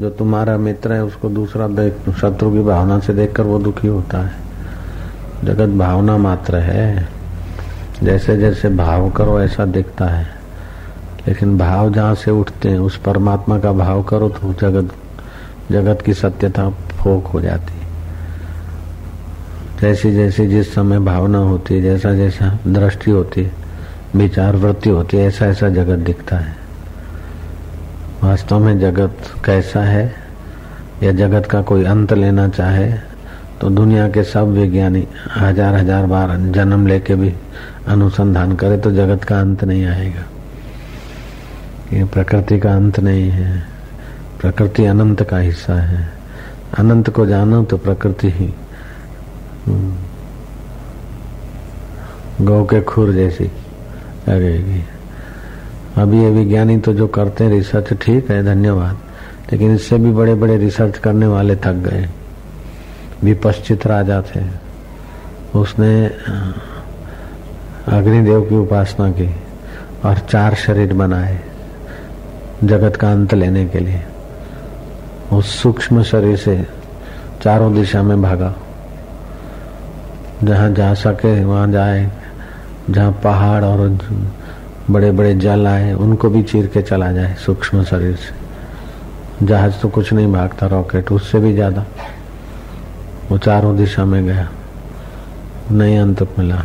जो तुम्हारा मित्र है, उसको दूसरा देख, शत्रु की भावना से देखकर वो दुखी होता है। जगत भावना मात्र है। जैसे जैसे भाव करो, ऐसा दिखता है। लेकिन भाव जहाँ से उठते हैं, उस परमात्मा का भाव करो तो जगत जगत की सत्यता फोक हो जाती जैसी जैसी जिस समय भावना होती है, जैसा जैसा दृष्टि होती है, विचार वृत्ति होती है, ऐसा ऐसा जगत दिखता है। वास्तव में जगत कैसा है? या जगत का कोई अंत लेना चाहे? तो दुनिया के सब विज्ञानी हज़ार हज़ार बार जन्म लेके भी अनुसंधान करे तो जगत का अंत नहीं आएगा। ये प्रकृति का अंत नहीं है। प्रकृति अनंत का हिस्सा है। अनंत को जानो तो प्रकृति ही हम्म, गौ के खुर जैसी लगेगी। अभी ये विज्ञानी तो जो करते हैं रिसर्च ठीक है, धन्यवाद। लेकिन इससे भी बड़े बड़े रिसर्च करने वाले थक गए। विपश्चित राजा थे। उसने अग्निदेव की उपासना की और चार शरीर बनाए जगत का अंत लेने के लिए। उस सूक्ष्म शरीर से चारों दिशा में भागा। जहाँ जा सके, वहाँ जाए। जहाँ पहाड़ और बड़े बड़े जल आए, उनको भी चीर के चला जाए सूक्ष्म शरीर से। जहाज़ तो कुछ नहीं भागता, रॉकेट, उससे भी ज़्यादा। वो चारों दिशा में गया। नहीं अंत मिला।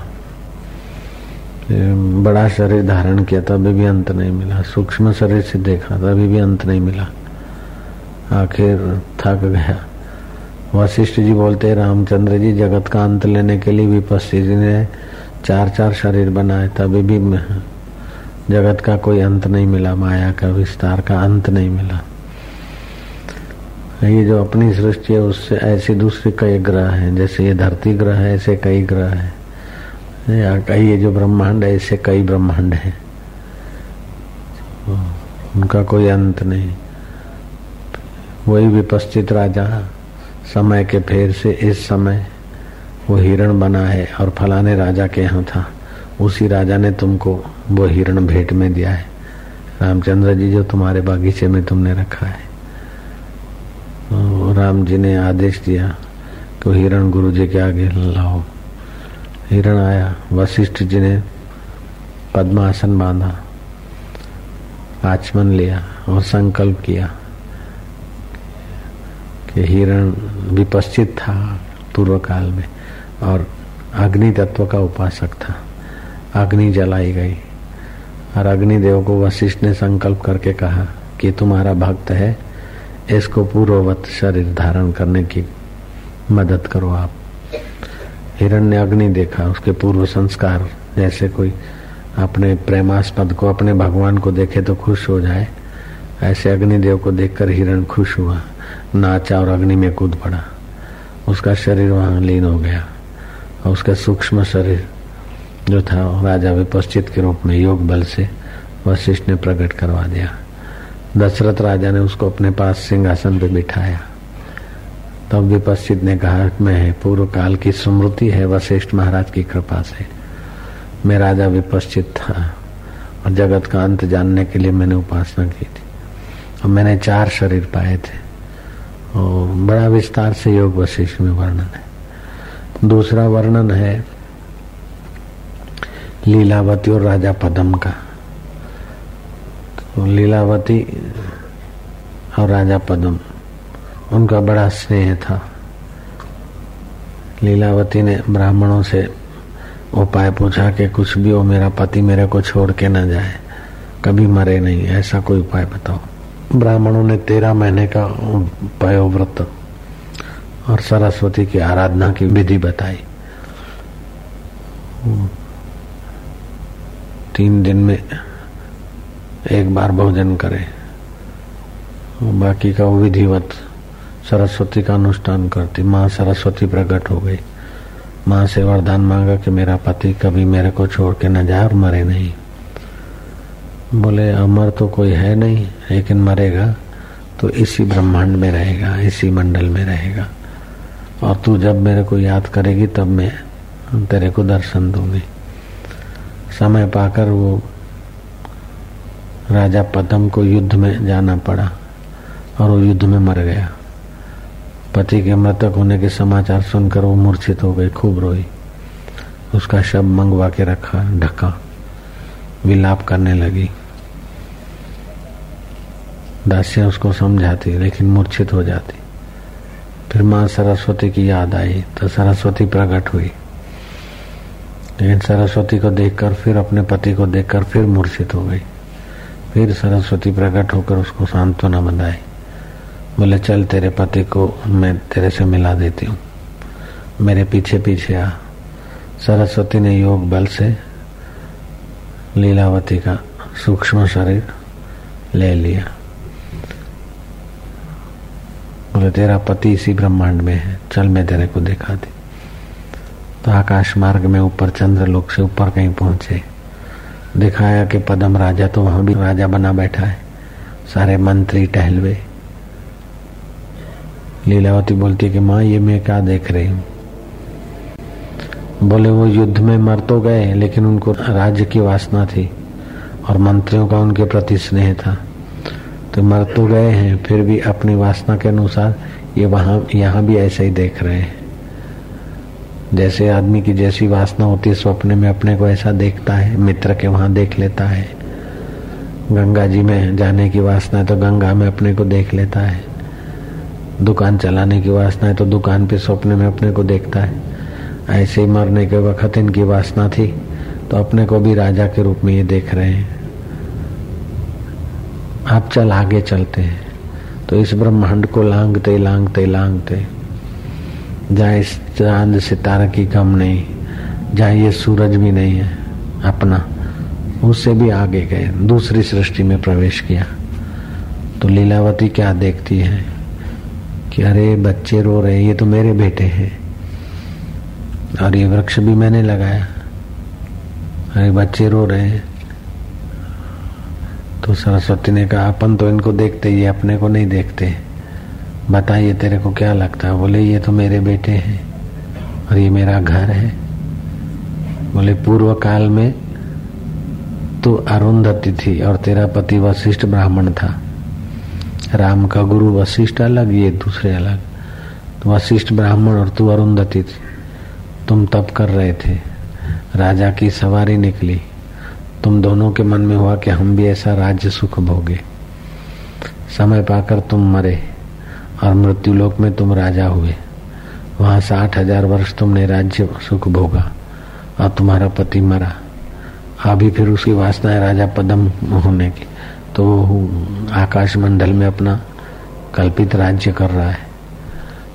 बड़ा शरीर धारण किया, तभी भी अंत नहीं मिला। सूक्ष्म शरीर से देखा, तभी भी अंत नहीं मिला। आखिर थक गया। वशिष्ठ जी बोलते, रामचंद्र जी, जगत का अंत लेने के लिए विपस्सी जी ने चार चार शरीर बनाए, तभी भी जगत का कोई अंत नहीं मिला, माया का विस्तार का अंत नहीं मिला। ये जो अपनी सृष्टि है, उससे ऐसे दूसरे कई ग्रह हैं, जैसे ये धरती ग्रह है, ऐसे कई ग्रह है। या कई ये जो ब्रह्मांड है, ऐसे कई ब्रह्मांड है। उनका कोई अंत नहीं। वही विपस्थित राजा, समय के फेर से इस समय वो हिरण बना है और फलाने राजा के यहाँ था। उसी राजा ने तुमको वो हिरण भेंट में दिया है। रामचंद्र जी, जो तुम्हारे बागीचे में तुमने रखा है। राम जी ने आदेश दिया कि हिरण गुरु जी के आगे लाओ। हिरण आया, वशिष्ठ जी ने पद्मासन बांधा, आचमन लिया और संकल्प किया कि हिरण विपश्चित था पूर्व काल में और अग्नि तत्व का उपासक था। अग्नि जलाई गई। और अग्निदेव को वशिष्ठ ने संकल्प करके कहा कि तुम्हारा भक्त है, इसको पूर्ववत शरीर धारण करने की मदद करो आप। हिरण ने अग्नि देखा, उसके पूर्व संस्कार, जैसे कोई अपने प्रेमास्पद को, अपने भगवान को देखे तो खुश हो जाए। ऐसे अग्निदेव को देखकर हिरण खुश हुआ, नाचा और अग्नि में कूद पड़ा। उसका शरीर वहाँ लीन हो गया, और उसका सूक्ष्म शरीर जो था, राजा विपश्चित के रूप में योग बल से वशिष्ठ ने प्रकट करवा दिया। दशरथ राजा ने उसको अपने पास सिंहासन पे बिठाया। तब विपश्चित ने कहा, मैं पूर्व काल की स्मृति है वशिष्ठ महाराज की कृपा से। मैं राजा विपश्चित था और जगत का अंत जानने के लिए मैंने उपासना की थी। और मैंने चार शरीर पाए थे। और बड़ा विस्तार से योग वशिष्ठ में वर्णन है। दूसरा वर्णन है लीलावती और राजा पदम का। तो लीलावती और राजा पदम, उनका बड़ा स्नेह था। लीलावती ने ब्राह्मणों से उपाय पूछा कि कुछ भी हो, मेरा पति मेरे को छोड़ के न जाए, कभी मरे नहीं, ऐसा कोई उपाय बताओ। ब्राह्मणों ने तेरह महीने का पयोव्रत और सरस्वती की आराधना की विधि बताई। तीन दिन में एक बार भोजन करे। बाकी का वो विधिवत सरस्वती का अनुष्ठान करती। माँ सरस्वती प्रकट हो गई। माँ से वरदान मांगा कि मेरा पति कभी मेरे को छोड़ के न जाए और मरे नहीं। बोले, अमर तो कोई है नहीं, लेकिन मरेगा तो इसी ब्रह्मांड में रहेगा, इसी मंडल में रहेगा। और तू जब मेरे को याद करेगी, तब मैं तेरे को दर्शन दूँगी। समय पाकर वो राजा पदम को युद्ध में जाना पड़ा और वो युद्ध में मर गया। पति के मृतक होने के समाचार सुनकर वो मूर्छित हो गई, खूब रोई। उसका शब मंगवा के रखा, ढका, विलाप करने लगी। दासियाँ उसको समझाती, लेकिन मूर्छित हो जाती। फिर माँ सरस्वती की याद आई तो सरस्वती प्रकट हुई। लेकिन सरस्वती को देखकर, फिर अपने पति को देखकर, फिर मूर्छित हो गई। फिर सरस्वती प्रकट होकर उसको सांत्वना बनाई बोले, चल तेरे पति को मैं तेरे से मिला देती हूँ। मेरे पीछे पीछे आ। सरस्वती ने योग बल से लीलावती का सूक्ष्म शरीर ले लिया। बोले, तेरा पति इसी ब्रह्मांड में है। चल, मैं तेरे को दिखा दी। तो आकाश मार्ग में ऊपर चंद्र लोक से ऊपर कहीं पहुँचे। दिखाया कि पदम राजा तो वहाँ भी राजा बना बैठा है। सारे मंत्री टहलवे। लीलावती बोलती कि माँ, ये मैं क्या देख रही हूँ? बोले, वो युद्ध में मर तो गए, लेकिन उनको राज्य की वासना थी और मंत्रियों का उनके प्रति स्नेह था। तो मर तो गए हैं, फिर भी अपनी वासना के अनुसार ये वहाँ, यहाँ भी ऐसे ही देख रहे हैं। जैसे आदमी की जैसी वासना होती है, स्वप्न में अपने को ऐसा देखता है, मित्र के वहाँ देख लेता है। गंगा जी में जाने की वासना है तो गंगा में अपने को देख लेता है। दुकान चलाने की वासना है तो दुकान पे स्वप्न में अपने को देखता है। ऐसे ही मरने के वक्त इनकी वासना थी तो अपने को भी राजा के रूप में ये देख रहे हैं। आप चल आगे चलते हैं तो इस ब्रह्मांड को लांगते लांगते लांगते। जहाँ इस चाँद सितारा की कम नहीं जहाँ ये सूरज भी नहीं है, अपना, उससे भी आगे गए, दूसरी सृष्टि में प्रवेश किया। तो लीलावती क्या देखती है? कि अरे बच्चे रो रहे ये तो मेरे बेटे हैं। और ये वृक्ष भी मैंने लगाया। अरे बच्चे रो रहे तो सरस्वती ने कहा, अपन तो इनको देखते ये अपने को नहीं देखते बताइए, तेरे को क्या लगता है? बोले, ये तो मेरे बेटे हैं और ये मेरा घर है। बोले, पूर्व काल में तू अरुंधति थी और तेरा पति वशिष्ठ ब्राह्मण था। राम का गुरु वशिष्ठ अलग, ये दूसरे अलग। तो वशिष्ठ ब्राह्मण और तू अरुंधति थी। तुम तप कर रहे थे। राजा की सवारी निकली। तुम दोनों के मन में हुआ कि हम भी ऐसा राज्य सुख भोगे। समय पाकर तुम मरे। और मृत्यु लोक में तुम राजा हुए। वहाँ साठ हज़ार वर्ष तुमने राज्य सुख भोगा और तुम्हारा पति मरा। अभी फिर उसकी वासना है राजा पदम होने की। तो आकाश मंडल में अपना कल्पित राज्य कर रहा है।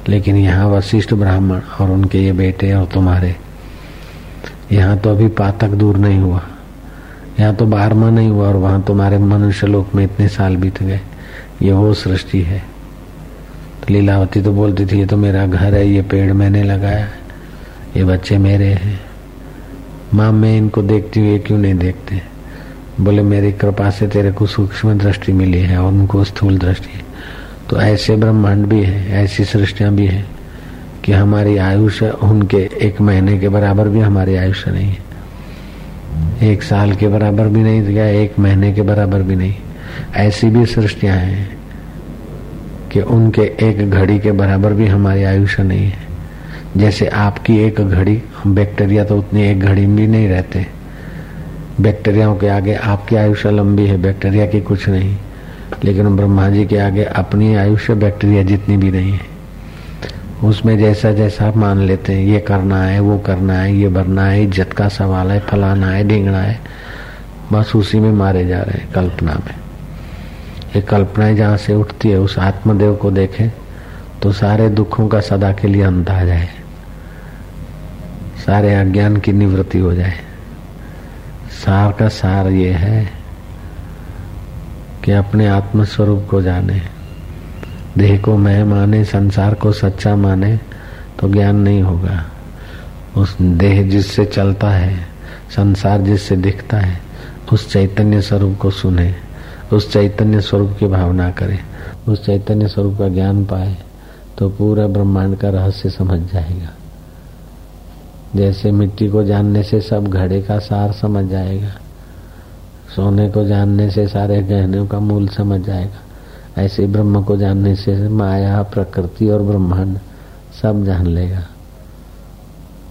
लेकिन यहाँ वशिष्ठ ब्राह्मण और उनके ये बेटे और तुम्हारे, यहाँ तो अभी पातक दूर नहीं हुआ। यहाँ तो बारहवा नहीं हुआ और वहाँ तुम्हारे मनुष्य लोक में इतने साल बीत गए। ये वो सृष्टि है। लीलावती तो बोलती थी, ये तो मेरा घर है, ये पेड़ मैंने लगाया है, ये बच्चे मेरे हैं। माँ, मैं इनको देखती हूँ ये क्यों नहीं देखते? बोले, मेरी कृपा से तेरे को सूक्ष्म दृष्टि मिली है और उनको स्थूल दृष्टि तो ऐसे ब्रह्मांड भी है, ऐसी सृष्टियाँ भी है कि हमारी आयुष उनके एक महीने के बराबर भी हमारी आयुष्य नहीं है। एक साल के बराबर भी नहीं, या एक महीने के बराबर भी नहीं। ऐसी भी सृष्टियाँ हैं। कि उनके एक घड़ी के बराबर भी हमारी आयुष्य नहीं है। जैसे आपकी एक घड़ी बैक्टीरिया तो उतनी एक घड़ी में भी नहीं रहते। बैक्टीरियाओं के आगे आपकी आयुष्य लंबी है, बैक्टीरिया की कुछ नहीं। लेकिन ब्रह्मा जी के आगे अपनी आयुष्य बैक्टीरिया जितनी भी नहीं है। उसमें जैसा जैसा मान लेते हैं, ये करना है, वो करना है, ये भरना है, इज़्ज़त का सवाल है, फलाना है, ढींगना है, बस उसी में मारे जा रहे हैं कल्पना में। ये कल्पनाएँ जहाँ से उठती है, उस आत्मदेव को देखे तो सारे दुखों का सदा के लिए अंत आ जाए। सारे अज्ञान की निवृत्ति हो जाए। सार का सार ये है कि अपने आत्म स्वरूप को जाने। देह को मैं माने, संसार को सच्चा माने तो ज्ञान नहीं होगा। उस देह जिससे चलता है, संसार जिससे दिखता है, उस चैतन्य स्वरूप को सुने। उस चैतन्य स्वरूप की भावना करे, उस चैतन्य स्वरूप का ज्ञान पाए तो पूरा ब्रह्मांड का रहस्य समझ जाएगा। जैसे मिट्टी को जानने से सब घड़े का सार समझ जाएगा, सोने को जानने से सारे गहनों का मूल समझ जाएगा, ऐसे ब्रह्म को जानने से माया, प्रकृति और ब्रह्मांड सब जान लेगा।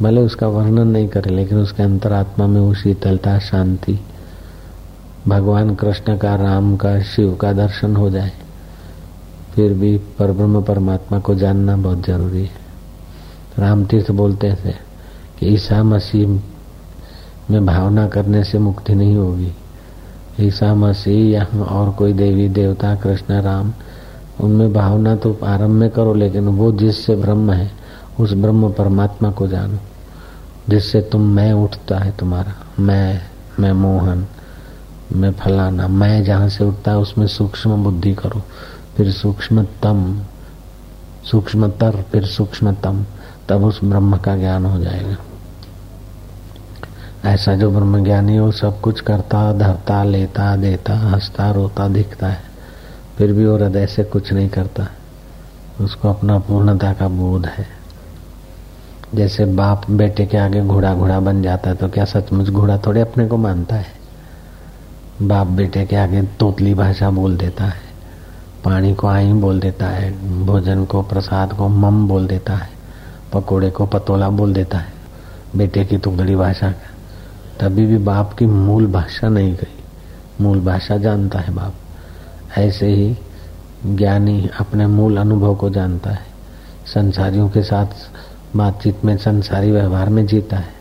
भले उसका वर्णन नहीं करे, लेकिन उसके अंतरात्मा में वो शीतलता, शांति भगवान कृष्ण का, राम का, शिव का दर्शन हो जाए, फिर भी परब्रह्म परमात्मा को जानना बहुत ज़रूरी है। राम तीर्थ बोलते थे कि ईसा मसीह में भावना करने से मुक्ति नहीं होगी। ईसा मसीह या और कोई देवी, देवता, कृष्ण, राम, उनमें भावना तो आरंभ में करो, लेकिन वो जिससे ब्रह्म है, उस ब्रह्म परमात्मा को जानो। जिससे तुम, मैं उठता है तुम्हारा, मैं मैं मोहन मैं फलाना, मैं जहाँ से उठता है, उसमें सूक्ष्म बुद्धि करो, फिर सूक्ष्मतम, सूक्ष्मतर, फिर सूक्ष्मतम, तब उस ब्रह्म का ज्ञान हो जाएगा। ऐसा जो ब्रह्म ज्ञानी हो, सब कुछ करता, धरता, लेता, देता, हंसता, रोता, दिखता है, फिर भी वो हृदय से कुछ नहीं करता। उसको अपना पूर्णता का बोध है। जैसे बाप बेटे के आगे घोड़ा घोड़ा बन जाता है तो क्या सचमुच घोड़ा थोड़े अपने को मानता है? बाप बेटे के आगे तोतली भाषा बोल देता है, पानी को आई बोल देता है, भोजन को, प्रसाद को मम बोल देता है, पकोड़े को पतोला बोल देता है। बेटे की तुगड़ी भाषा तभी भी बाप की मूल भाषा नहीं गई। मूल भाषा जानता है बाप। ऐसे ही ज्ञानी अपने मूल अनुभव को जानता है। संसारियों के साथ बातचीत में, संसारी व्यवहार में जीता है।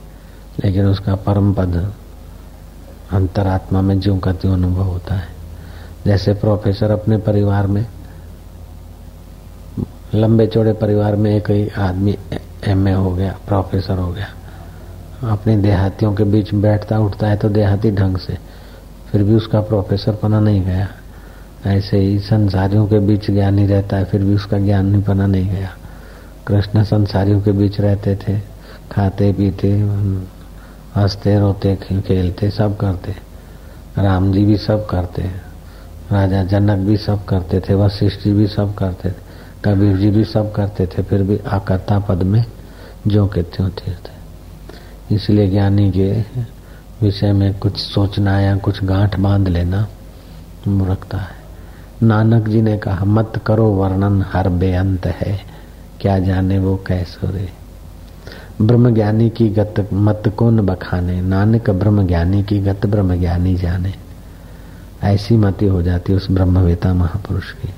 लेकिन उसका परम पद अंतरात्मा में ज्यो का त्यों अनुभव होता है। जैसे प्रोफेसर अपने परिवार में, लंबे चौड़े परिवार में एक ही आदमी एमए हो गया, प्रोफेसर हो गया। अपने देहातियों के बीच बैठता उठता है तो देहाती ढंग से, फिर भी उसका प्रोफेसर पना नहीं गया। ऐसे ही संसारियों के बीच ज्ञानी रहता है, फिर भी उसका ज्ञान पना नहीं गया। कृष्ण संसारियों के बीच रहते थे, खाते, पीते हँसते, रोते खेलते, सब करते। राम जी भी सब करते। राजा जनक भी सब करते थे, वशिष्ठ जी भी सब करते थे, कबीर जी भी सब करते थे, फिर भी आकर्ता पद में जो के त्यों थे इसलिए ज्ञानी के विषय में कुछ सोचना या कुछ गांठ बाँध लेना रखता है। नानक जी ने कहा, मत करो वर्णन, हर बेअंत है। क्या जाने वो कैसो रे? ब्रह्म ज्ञानी की गत मत को न बखाने? नानक ब्रह्म ज्ञानी की गत ब्रह्म ज्ञानी जाने। ऐसी मति हो जाती उस ब्रह्मवेता महापुरुष की।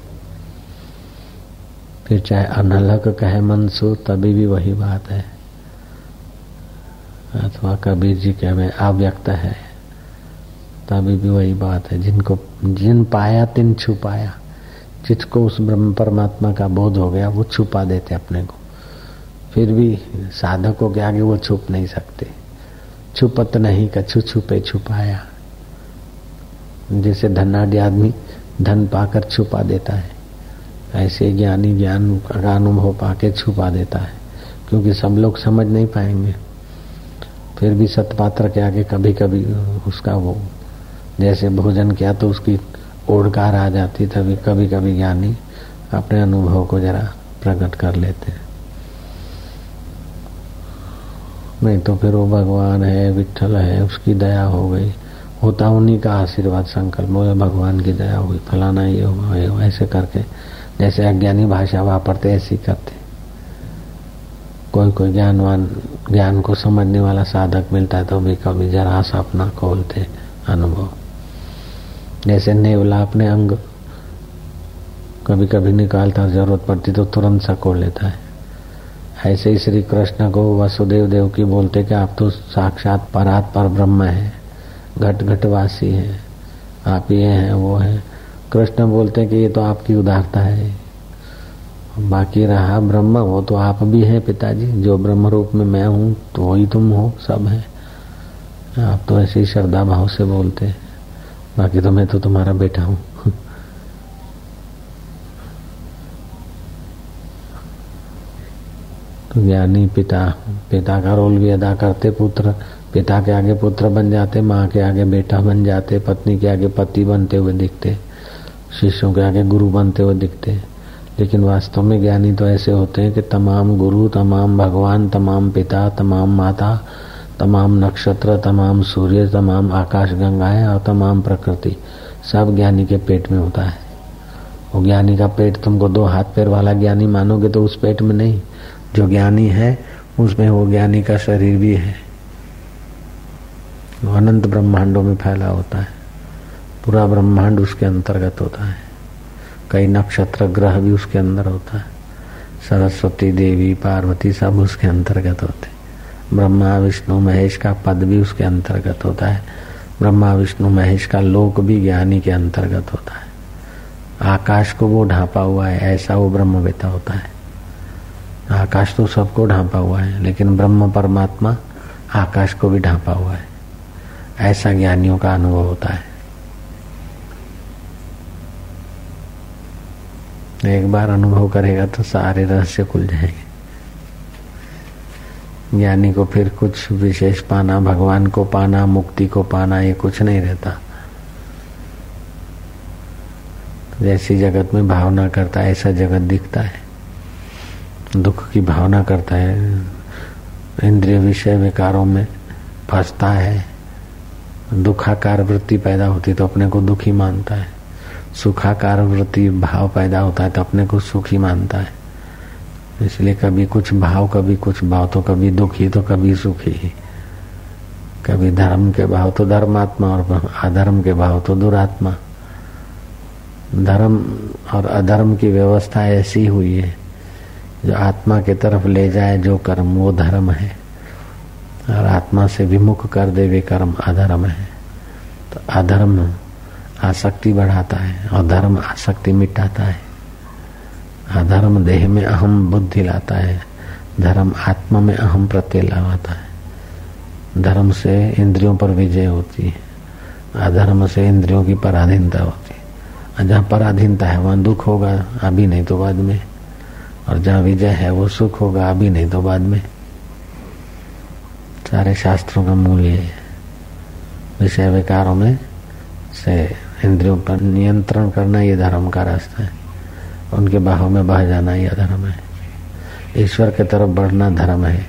फिर चाहे अनलक कहे मनसू तभी भी वही बात है। अथवा कबीर जी के में अव्यक्त है, तभी भी वही बात है। जिनको, जिन पाया, तिन छुपाया। जिसको उस ब्रह्म परमात्मा का बोध हो गया, वो छुपा देते अपने को। फिर भी साधकों के आगे वो छुप नहीं सकते। छुपत नहीं, कछु छुपे छुपाया। जैसे धनाढ़ आदमी धन पाकर छुपा देता है, ऐसे ज्ञानी ज्ञान का अनुभव पाके छुपा देता है, क्योंकि सब लोग समझ नहीं पाएँगे। फिर भी सतपात्र के आगे कभी कभी उसका वो, जैसे भोजन किया तो उसकी ओढ़कार आ जाती, तभी कभी कभी ज्ञानी अपने अनुभव को जरा प्रकट कर लेते हैं। नहीं तो फिर वो भगवान है विठल है, उसकी दया हो गई। होता उन्हीं का आशीर्वाद संकल्प बोले भगवान की दया हुई फलाना ये हुआ ऐसे करके। जैसे अज्ञानी भाषा वापरते, ऐसी करते। कोई कोई ज्ञानवान, ज्ञान को समझने वाला साधक मिलता है तो भी कभी जरा सा अपना खोलते अनुभव। जैसे नेवला अपने अंग कभी कभी निकालता ज़रूरत पड़ती तो तुरंत सा खोल लेता है। ऐसे ही श्री कृष्ण को वसुदेव देव की बोलते कि आप तो साक्षात परात पर ब्रह्म है, घट घटवासी है, आप ये हैं, वो है। कृष्ण बोलते कि ये तो आपकी उदारता है। बाकी रहा ब्रह्म, वो तो आप भी हैं पिताजी, जो ब्रह्म रूप में मैं हूँ तो वही तुम हो, सब है। आप तो ऐसे ही श्रद्धा भाव से बोलते हैं। बाकी तो मैं तो तुम्हारा बेटा हूँ तो ज्ञानी पिता पिता का रोल भी अदा करते पुत्र। पिता के आगे पुत्र बन जाते, माँ के आगे बेटा बन जाते, पत्नी के आगे पति बनते हुए दिखते, शिष्यों के आगे गुरु बनते हुए दिखते। लेकिन वास्तव में ज्ञानी तो ऐसे होते हैं कि तमाम गुरु, तमाम भगवान, तमाम पिता, तमाम माता, तमाम नक्षत्र, तमाम सूर्य, तमाम आकाश गंगाएँ और तमाम प्रकृति सब ज्ञानी के पेट में होता है। वो ज्ञानी का पेट तुमको दो हाथ पैर वाला ज्ञानी मानोगे तो उस पेट में नहीं। जो ज्ञानी है, उसमें वो ज्ञानी का शरीर भी है। वो अनंत ब्रह्मांडों में फैला होता है। पूरा ब्रह्मांड उसके अंतर्गत होता है। कई नक्षत्र ग्रह भी उसके अंदर होता है। सरस्वती देवी, पार्वती सब उसके अंतर्गत होते ब्रह्मा, विष्णु, महेश का पद भी उसके अंतर्गत होता है। ब्रह्मा, विष्णु, महेश का लोक भी ज्ञानी के अंतर्गत होता है। आकाश को वो ढांपा हुआ है, ऐसा वो ब्रह्मवेता होता है। आकाश तो सबको ढांपा हुआ है, लेकिन ब्रह्म परमात्मा आकाश को भी ढांपा हुआ है। ऐसा ज्ञानियों का अनुभव होता है। एक बार अनुभव करेगा तो सारे रहस्य खुल जाएँगे। ज्ञानी को फिर कुछ विशेष पाना, भगवान को पाना, मुक्ति को पाना, ये कुछ नहीं रहता। जैसी जगत में भावना करता है, ऐसा जगत दिखता है। दुख की भावना करता है, इंद्रिय विषय विकारों में फंसता है, दुखाकार वृत्ति पैदा होती है तो अपने को दुखी मानता है, सुखाकार वृत्ति भाव पैदा होता है तो अपने को सुखी मानता है। इसलिए कभी कुछ भाव, कभी कुछ भाव तो कभी दुखी तो कभी सुखी। कभी धर्म के भाव तो धर्मात्मा और अधर्म के भाव तो दुरात्मा। धर्म और अधर्म की व्यवस्था ऐसी हुई है जो आत्मा के तरफ़ ले जाए जो कर्म, वो धर्म है। और आत्मा से विमुख कर दे, वे कर्म अधर्म है। तो अधर्म आसक्ति बढ़ाता है और धर्म आसक्ति मिटाता है। अधर्म देह में अहम बुद्धि लाता है, धर्म आत्मा में अहम प्रत्यय लाता है। धर्म से इंद्रियों पर विजय होती है, अधर्म से इंद्रियों की पराधीनता होती है। जहाँ पराधीनता है, वहाँ दुख होगा, अभी नहीं तो बाद में। और जहाँ विजय है, वो सुख होगा, अभी नहीं तो बाद में। सारे शास्त्रों का मूल ये विषय विकारों में से इंद्रियों पर नियंत्रण करना ये धर्म का रास्ता है। उनके बाहों में बह जाना यह धर्म है। ईश्वर के तरफ़ बढ़ना धर्म है।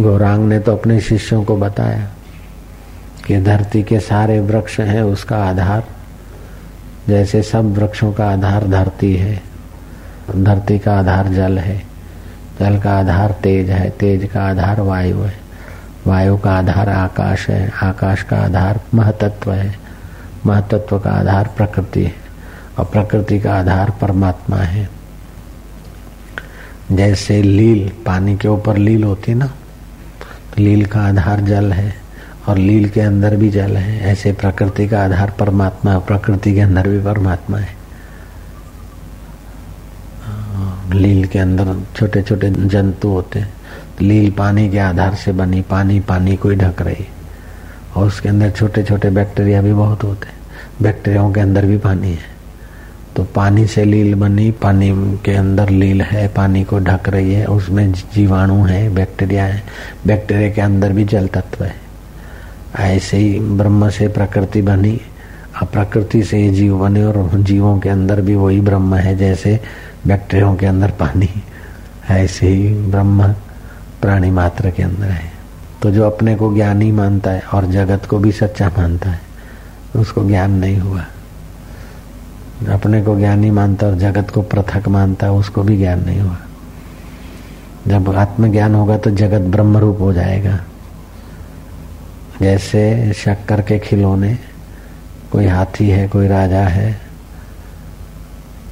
गौरांग ने तो अपने शिष्यों को बताया कि धरती के सारे वृक्ष हैं, उसका आधार। जैसे सब वृक्षों का आधार धरती है। धरती का आधार जल है। जल का आधार तेज है। तेज का आधार वायु है। वायु का आधार आकाश है। आकाश का आधार महतत्व है। महतत्व का आधार प्रकृति है। और प्रकृति का आधार परमात्मा है। जैसे लील, पानी के ऊपर लील होती ना तो लील का आधार जल है और लील के अंदर भी जल है। ऐसे प्रकृति का आधार परमात्मा है। प्रकृति के अंदर भी परमात्मा है। लील के अंदर छोटे छोटे जंतु होते हैं। लील पानी के आधार से बनी, पानी पानी को ही ढक रही और उसके अंदर छोटे छोटे बैक्टीरिया भी बहुत होते हैं। बैक्टीरियाओं के अंदर भी पानी है। तो पानी से लील बनी, पानी के अंदर लील है, पानी को ढक रही है, उसमें जीवाणु है, बैक्टीरिया है। बैक्टीरिया के अंदर भी जल तत्व है। ऐसे ही ब्रह्म से प्रकृति बनी। प्रकृति से जीव बने और जीवों के अंदर भी वही ब्रह्म है, जैसे बैक्टीरियों के अंदर पानी ऐसे ही ब्रह्म प्राणी मात्र के अंदर है। तो जो अपने को ज्ञानी मानता है और जगत को भी सच्चा मानता है, उसको ज्ञान नहीं हुआ। अपने को ज्ञानी मानता और जगत को पृथक मानता है, उसको भी ज्ञान नहीं हुआ। जब आत्मज्ञान होगा तो जगत ब्रह्म रूप हो जाएगा। जैसे शक्कर के खिलौने, कोई हाथी है, कोई राजा है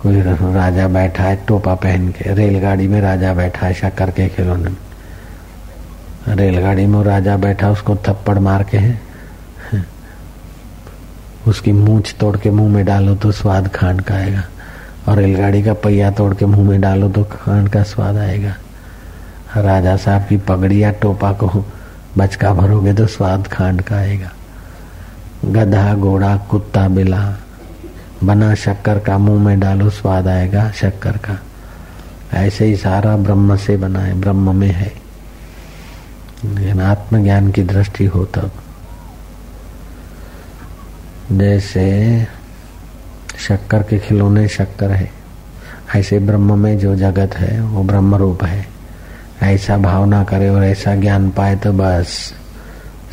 कोई राजा बैठा है, टोपा पहन के, रेलगाड़ी में राजा बैठा है शक्कर के खिलौने। में रेलगाड़ी में राजा बैठा, उसको थप्पड़ मार के है। उसकी मूछ तोड़ के मुँह में डालो तो स्वाद खांड का आएगा। और रेलगाड़ी का पहिया तोड़ के मुँह में डालो तो खांड का स्वाद आएगा। राजा साहब की पगड़ी या टोपा को बचका भरोगे तो स्वाद खांड का आएगा। गधा, घोड़ा, कुत्ता बिला बना शक्कर का मुँह में डालो, स्वाद आएगा शक्कर का। ऐसे ही सारा ब्रह्म से बना है, ब्रह्म में है। आत्मज्ञान की दृष्टि हो तब। जैसे शक्कर के खिलौने शक्कर है, ऐसे ब्रह्म में जो जगत है, वो ब्रह्म रूप है। ऐसा भावना करे और ऐसा ज्ञान पाए तो बस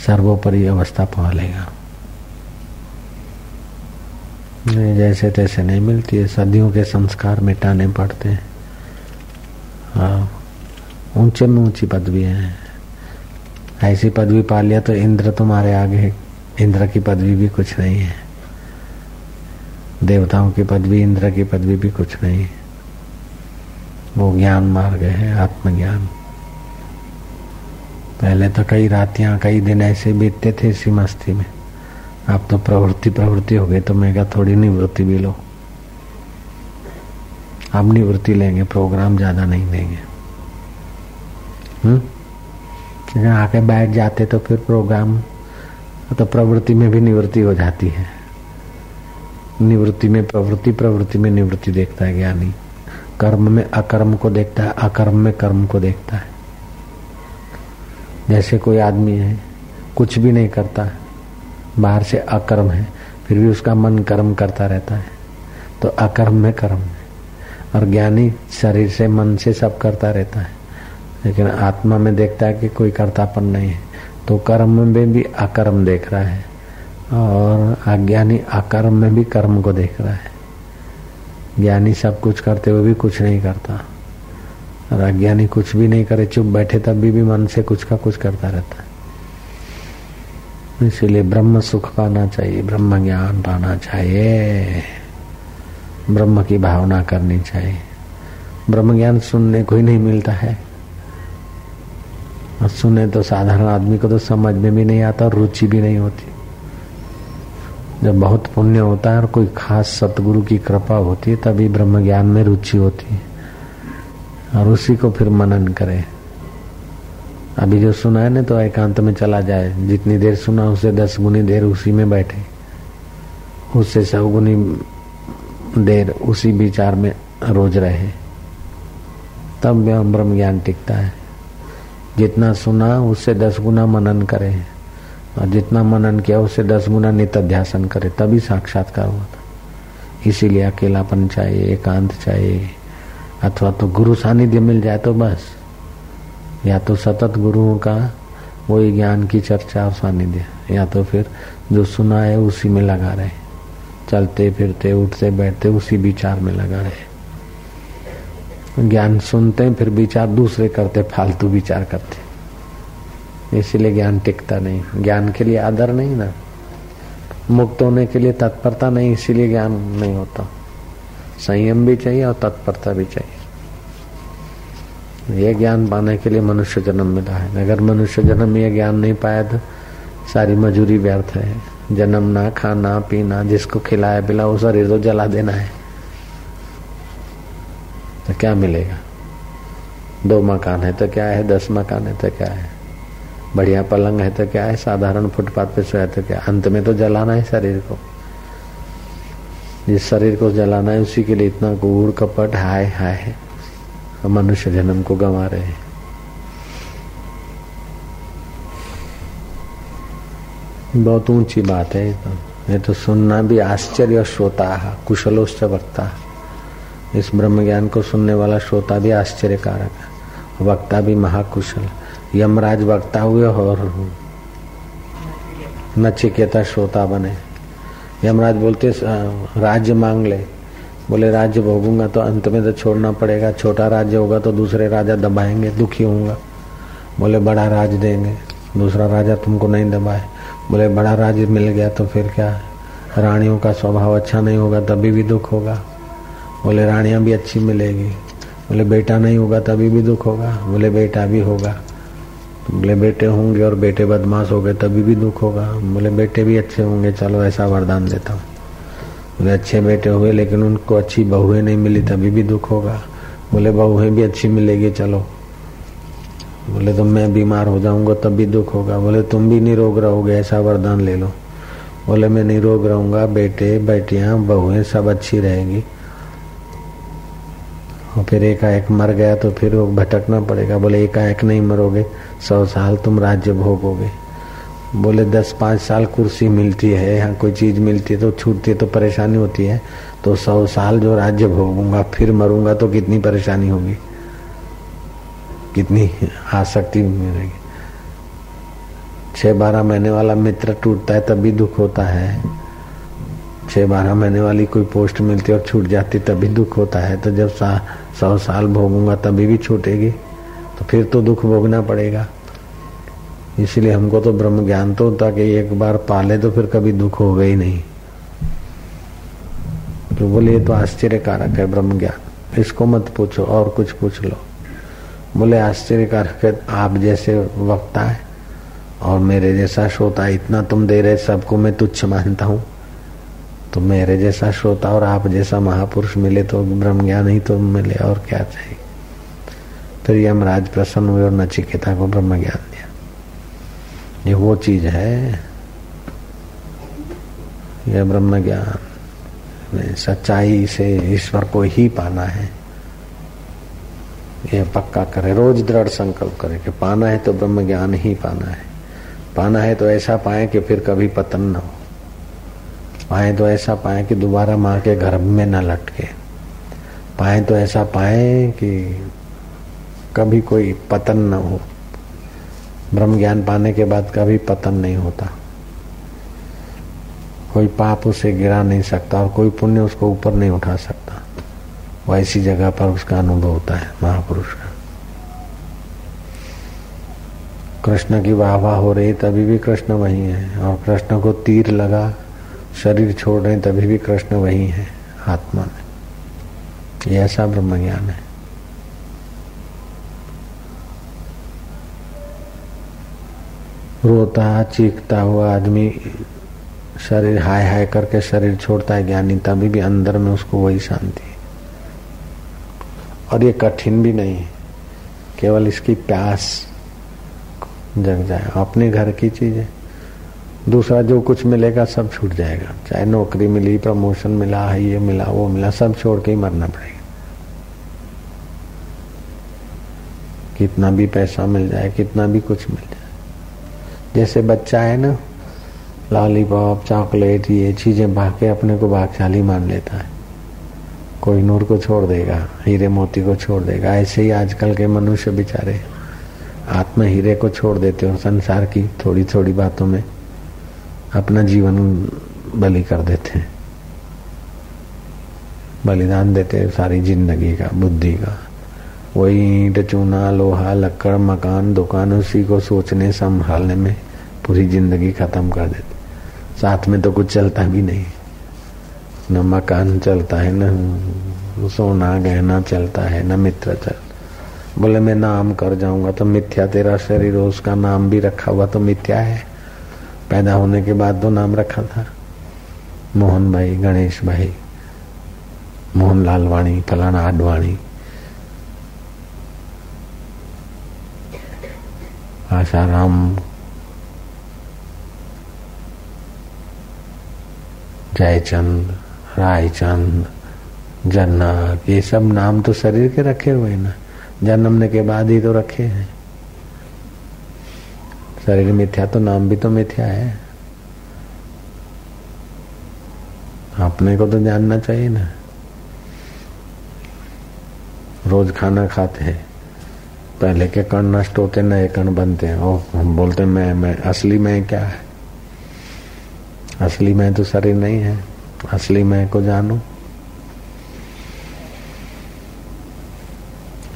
सर्वोपरि अवस्था पा लेगा जैसे तैसे नहीं मिलती है। सदियों के संस्कार मिटाने पड़ते हैं। हाँ ऊँचे में ऊँची पदवी है। ऐसी पदवी पा लिया तो इंद्र तुम्हारे आगे, इंद्र की पदवी भी कुछ नहीं है। देवताओं की पदवी, इंद्र की पदवी भी कुछ नहीं है। वो ज्ञान मार्ग है, आत्मज्ञान। पहले तो कई रातियाँ, कई दिन ऐसे बीतते थे इसी मस्ती में। अब तो प्रवृत्ति प्रवृत्ति हो गई तो मैं क्या थोड़ी निवृत्ति भी लो। आप निवृत्ति लेंगे प्रोग्राम ज़्यादा नहीं देंगे। हम्म? आके बैठ जाते तो फिर प्रोग्राम तो प्रवृत्ति में भी निवृत्ति हो जाती है। निवृत्ति में प्रवृत्ति प्रवृत्ति में निवृत्ति देखता है ज्ञानी। कर्म में अकर्म को देखता है, अकर्म में कर्म को देखता है। जैसे कोई आदमी है, कुछ भी नहीं करता बाहर से अकर्म है फिर भी उसका मन कर्म करता रहता है। तो अकर्म में कर्म है और ज्ञानी शरीर से मन से सब करता रहता है। लेकिन आत्मा में देखता है कि कोई कर्तापन नहीं है तो कर्म में भी अकर्म देख रहा है और अज्ञानी अकर्म में भी कर्म को देख रहा है। ज्ञानी सब कुछ करते हुए भी कुछ नहीं करता और अज्ञानी कुछ भी नहीं करे चुप बैठे तब भी, भी मन से कुछ का कुछ करता रहता है। इसीलिए ब्रह्म सुख पाना चाहिए, ब्रह्म ज्ञान पाना चाहिए। ब्रह्म की भावना करनी चाहिए। ब्रह्म ज्ञान सुनने को ही नहीं मिलता है। और सुने तो साधारण आदमी को तो समझ में भी नहीं आता और रुचि भी नहीं होती। जब बहुत पुण्य होता है और कोई खास सतगुरु की कृपा होती है, तभी ब्रह्म ज्ञान में रुचि होती है। और उसी को फिर मनन करे। अभी जो सुना है ना तो एकांत में चला जाए। जितनी देर सुना उससे दस गुनी देर उसी में बैठे। उससे सौ गुनी देर उसी विचार में रोज रहे। तब ब्रह्म ज्ञान टिकता है। जितना सुना, उससे दस गुना मनन करे। और जितना मनन किया, उससे दस गुना नित ध्यासन करे। तभी साक्षात्कार हुआ था। इसीलिए अकेलापन चाहिए, एकांत चाहिए। अथवा तो गुरु सानिध्य मिल जाए तो बस। या तो सतत गुरुओं का वही ज्ञान की चर्चा और सानिध्य या तो फिर जो सुना है उसी में लगा रहे। चलते, फिरते, उठते, बैठते उसी विचार में लगा रहे। ज्ञान सुनते हैं फिर विचार दूसरे करते, फालतू विचार करते। इसीलिए ज्ञान टिकता नहीं। ज्ञान के लिए आदर नहीं ना। मुक्त होने के लिए तत्परता नहीं, इसीलिए ज्ञान नहीं होता। संयम भी चाहिए और तत्परता भी चाहिए। ये ज्ञान पाने के लिए मनुष्य जन्म मिला है। अगर मनुष्य जन्म ये ज्ञान नहीं पाया तो सारी मजूरी व्यर्थ है। जन्म ना खाना पीना जिसको खिलाया पिला, वो शरीर तो जला देना है। तो क्या मिलेगा? दो मकान है तो क्या है? दस मकान है तो क्या है? बढ़िया पलंग है तो क्या है? साधारण फुटपाथ पे सोया तो क्या? अंत में तो जलाना है शरीर को। जिस शरीर को जलाना है, उसी के लिए इतना कूड़, कपट, हाय हाय है। मनुष्य जन्म को गंवा रहे हैं। बहुत ऊँची बात है तो। ये तो सुनना भी आश्चर्य श्रोता कुशलोश्च वक्ता इस ब्रह्म ज्ञान को सुनने वाला श्रोता भी आश्चर्यकारक है। वक्ता भी महाकुशल यमराज वक्ता हुए और नचिकेता श्रोता बने। यमराज बोलते राज्य मांग ले। बोले, राज्य भोगूँगा तो अंत में तो छोड़ना पड़ेगा। छोटा राज्य होगा तो दूसरे राजा दबाएँगे, दुखी होऊँगा। बोले, बड़ा राज देंगे, दूसरा राजा तुमको नहीं दबाए। बोले, बड़ा राज्य मिल गया तो फिर क्या है? रानियों का स्वभाव अच्छा नहीं होगा तभी भी दुख होगा। बोले, रानियाँ भी अच्छी मिलेगी। बोले, बेटा नहीं होगा तभी भी दुख होगा। बोले, बेटा भी होगा। बोले, बेटे होंगे और बेटे बदमाश हो गए तभी भी दुख होगा। बोले, बेटे भी अच्छे होंगे, चलो ऐसा वरदान देता हूँ। बोले, अच्छे बेटे हुए, लेकिन उनको अच्छी बहुएँ नहीं मिली, तभी भी दुख होगा। बोले, बहुएँ भी अच्छी मिलेगी, चलो। बोले तो मैं बीमार हो जाऊँगा, तब भी दुख होगा। बोले, तुम भी निरोग रहोगे, ऐसा वरदान ले लो। बोले, मैं निरोग रहूँगा, बेटे, बेटियाँ, बहुएँ, सब अच्छी रहेगी। और फिर एकाएक मर गया तो फिर वो भटकना पड़ेगा। बोले, एकाएक नहीं मरोगे, सौ साल तुम राज्य भोगोगे। बोले, दस, पाँच साल कुर्सी मिलती है, यहाँ कोई चीज़ मिलती है तो छूटती है तो परेशानी होती है। तो सौ साल जो राज्य भोगूँगा, फिर मरूँगा तो कितनी परेशानी होगी? कितनी आसक्ति मिलेगी छः बारह महीने वाला मित्र टूटता है तब भी दुख होता है। छह बारह महीने वाली कोई पोस्ट मिलती है और छूट जाती, तभी दुख होता है। तो जब सा, सौ साल भोगूँगा, तभी भी छूटेगी। तो फिर तो दुख भोगना पड़ेगा। इसलिए हमको तो ब्रह्म ज्ञान तो होता कि एक बार पाले तो फिर कभी दुख होगा ही नहीं। तो बोले, ये तो आश्चर्यकारक है ब्रह्म ज्ञान। इसको मत पूछो, और कुछ पूछ लो। बोले आश्चर्य कारक है, आप जैसे वक्ता है, और मेरे जैसा श्रोता इतना तुम दे रहे, सबको मैं तुच्छ मानता हूँ। तो मेरे जैसा श्रोता और आप जैसा महापुरुष मिले तो ब्रह्म ज्ञान ही तो मिले, और क्या चाहिए? फिर तो यमराज प्रसन्न हुए और नचिकेता को ब्रह्म ज्ञान दिया। ये वो चीज़ है। यह ब्रह्म ज्ञान में सच्चाई से ईश्वर को ही पाना है। ये पक्का करे, रोज दृढ़ संकल्प करे कि पाना है तो ब्रह्म ज्ञान ही पाना है। पाना है तो ऐसा पाए कि फिर कभी पतन न हो। पाए तो ऐसा पाए कि दोबारा माँ के गर्भ में न लटके। पाए तो ऐसा पाए कि कभी कोई पतन न हो। ब्रह्म ज्ञान पाने के बाद कभी पतन नहीं होता। कोई पाप उसे गिरा नहीं सकता और कोई पुण्य उसको ऊपर नहीं उठा सकता। वो ऐसी जगह पर उसका अनुभव होता है, महापुरुष का। कृष्ण की वाह वाह हो रही, तभी भी कृष्ण वही है। और कृष्ण को तीर लगा, शरीर छोड़ रहे, तभी भी कृष्ण वही है, आत्मा में। ऐसा ब्रह्म ज्ञान है। रोता, चीखता हुआ आदमी शरीर हाय हाय करके शरीर छोड़ता है ज्ञानी, तभी भी अंदर में उसको वही शांति। है और ये कठिन भी नहीं है। केवल इसकी प्यास जग जाए। अपने घर की चीज़ है। दूसरा जो कुछ मिलेगा सब छूट जाएगा। चाहे नौकरी मिली, प्रमोशन मिला, है, ये मिला, वो मिला, सब छोड़ के ही मरना पड़ेगा। कितना भी पैसा मिल जाए, कितना भी कुछ मिल जाए। जैसे बच्चा है ना, लॉलीपॉप, चॉकलेट, ये चीज़ें भाग अपने को भागशाली मान लेता है। कोई नूर को छोड़ देगा, हीरे मोती को छोड़ देगा, ऐसे ही आजकल के मनुष्य बेचारे आत्म हीरे को छोड़ देते हो संसार की थोड़ी थोड़ी बातों में अपना जीवन बलि कर देते हैं। बलिदान देते हैं सारी ज़िंदगी का, बुद्धि का। वही ईंट, चूना, लोहा लक्कड़ मकान, दुकान, उसी को सोचने, संभालने में पूरी ज़िंदगी खत्म कर देते। साथ में तो कुछ चलता भी नहीं। न मकान चलता है, न सोना गहना चलता है, न मित्र चल। बोले, मैं नाम कर जाऊँगा तो मिथ्या, तेरा शरीर उसका नाम भी रखा हुआ तो मिथ्या है। पैदा होने के बाद तो नाम रखा था। मोहन भाई, गणेश भाई, मोहन लालवाणी, फलाना आडवाणी। आशाराम जयचंद, रायचंद जन्नत ये सब नाम तो शरीर के रखे हुए ना। जन्मने के बाद ही तो रखे हैं। शरीर मिथ्या तो नाम भी तो मिथ्या है। अपने को तो जानना चाहिए ना। रोज खाना खाते हैं। पहले के कण नष्ट होते, नए कण बनते हैं। और हम बोलते मैं मैं, असली मैं क्या है? असली मैं तो शरीर नहीं है, असली मैं को जानो।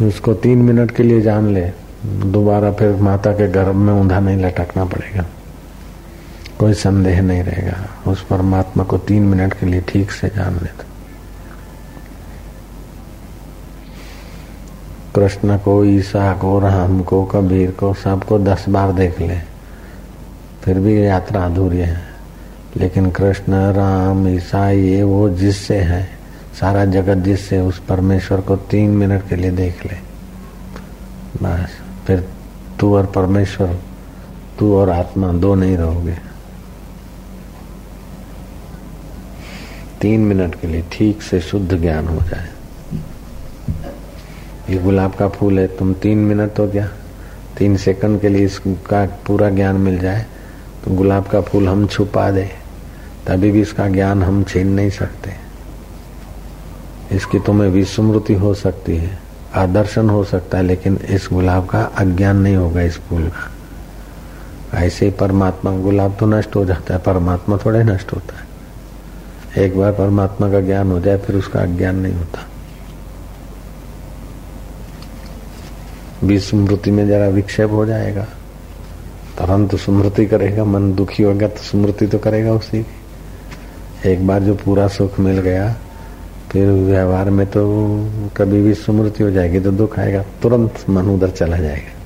उसको तीन मिनट के लिए जान ले, दोबारा फिर माता के गर्भ में ऊंधा नहीं लटकना पड़ेगा। कोई संदेह नहीं रहेगा, उस परमात्मा को तीन मिनट के लिए ठीक से जान लेता कृष्ण को, ईसा को, राम को, कबीर को, सबको दस बार देख ले, फिर भी यात्रा अधूरी है। लेकिन कृष्ण, राम ईसा ये वो जिससे है, सारा जगत जिससे उस परमेश्वर को तीन मिनट के लिए देख ले। बस, फिर तू और परमेश्वर, तू और आत्मा दो नहीं रहोगे। तीन मिनट के लिए ठीक से शुद्ध ज्ञान हो जाए। ये गुलाब का फूल है, तुम तीन मिनट तो क्या तीन सेकंड के लिए इसका पूरा ज्ञान मिल जाए तो गुलाब का फूल हम छुपा दे। तभी भी इसका ज्ञान हम छीन नहीं सकते। इसकी तुम्हें विस्मृति हो सकती है, आदर्शन हो सकता है, लेकिन इस गुलाब का अज्ञान नहीं होगा इस फूल का। ऐसे ही परमात्मा गुलाब तो नष्ट हो जाता है, परमात्मा थोड़े नष्ट होता है। एक बार परमात्मा का ज्ञान हो जाए, फिर उसका अज्ञान नहीं होता। विस्मृति में जरा विक्षेप हो जाएगा, तुरंत स्मृति करेगा, मन दुखी होगा तो स्मृति तो करेगा उसी की। एक बार जो पूरा सुख मिल गया, फिर व्यवहार में तो कभी भी स्मृति हो जाएगी तो दुख आएगा, तुरंत मन उधर चला जाएगा।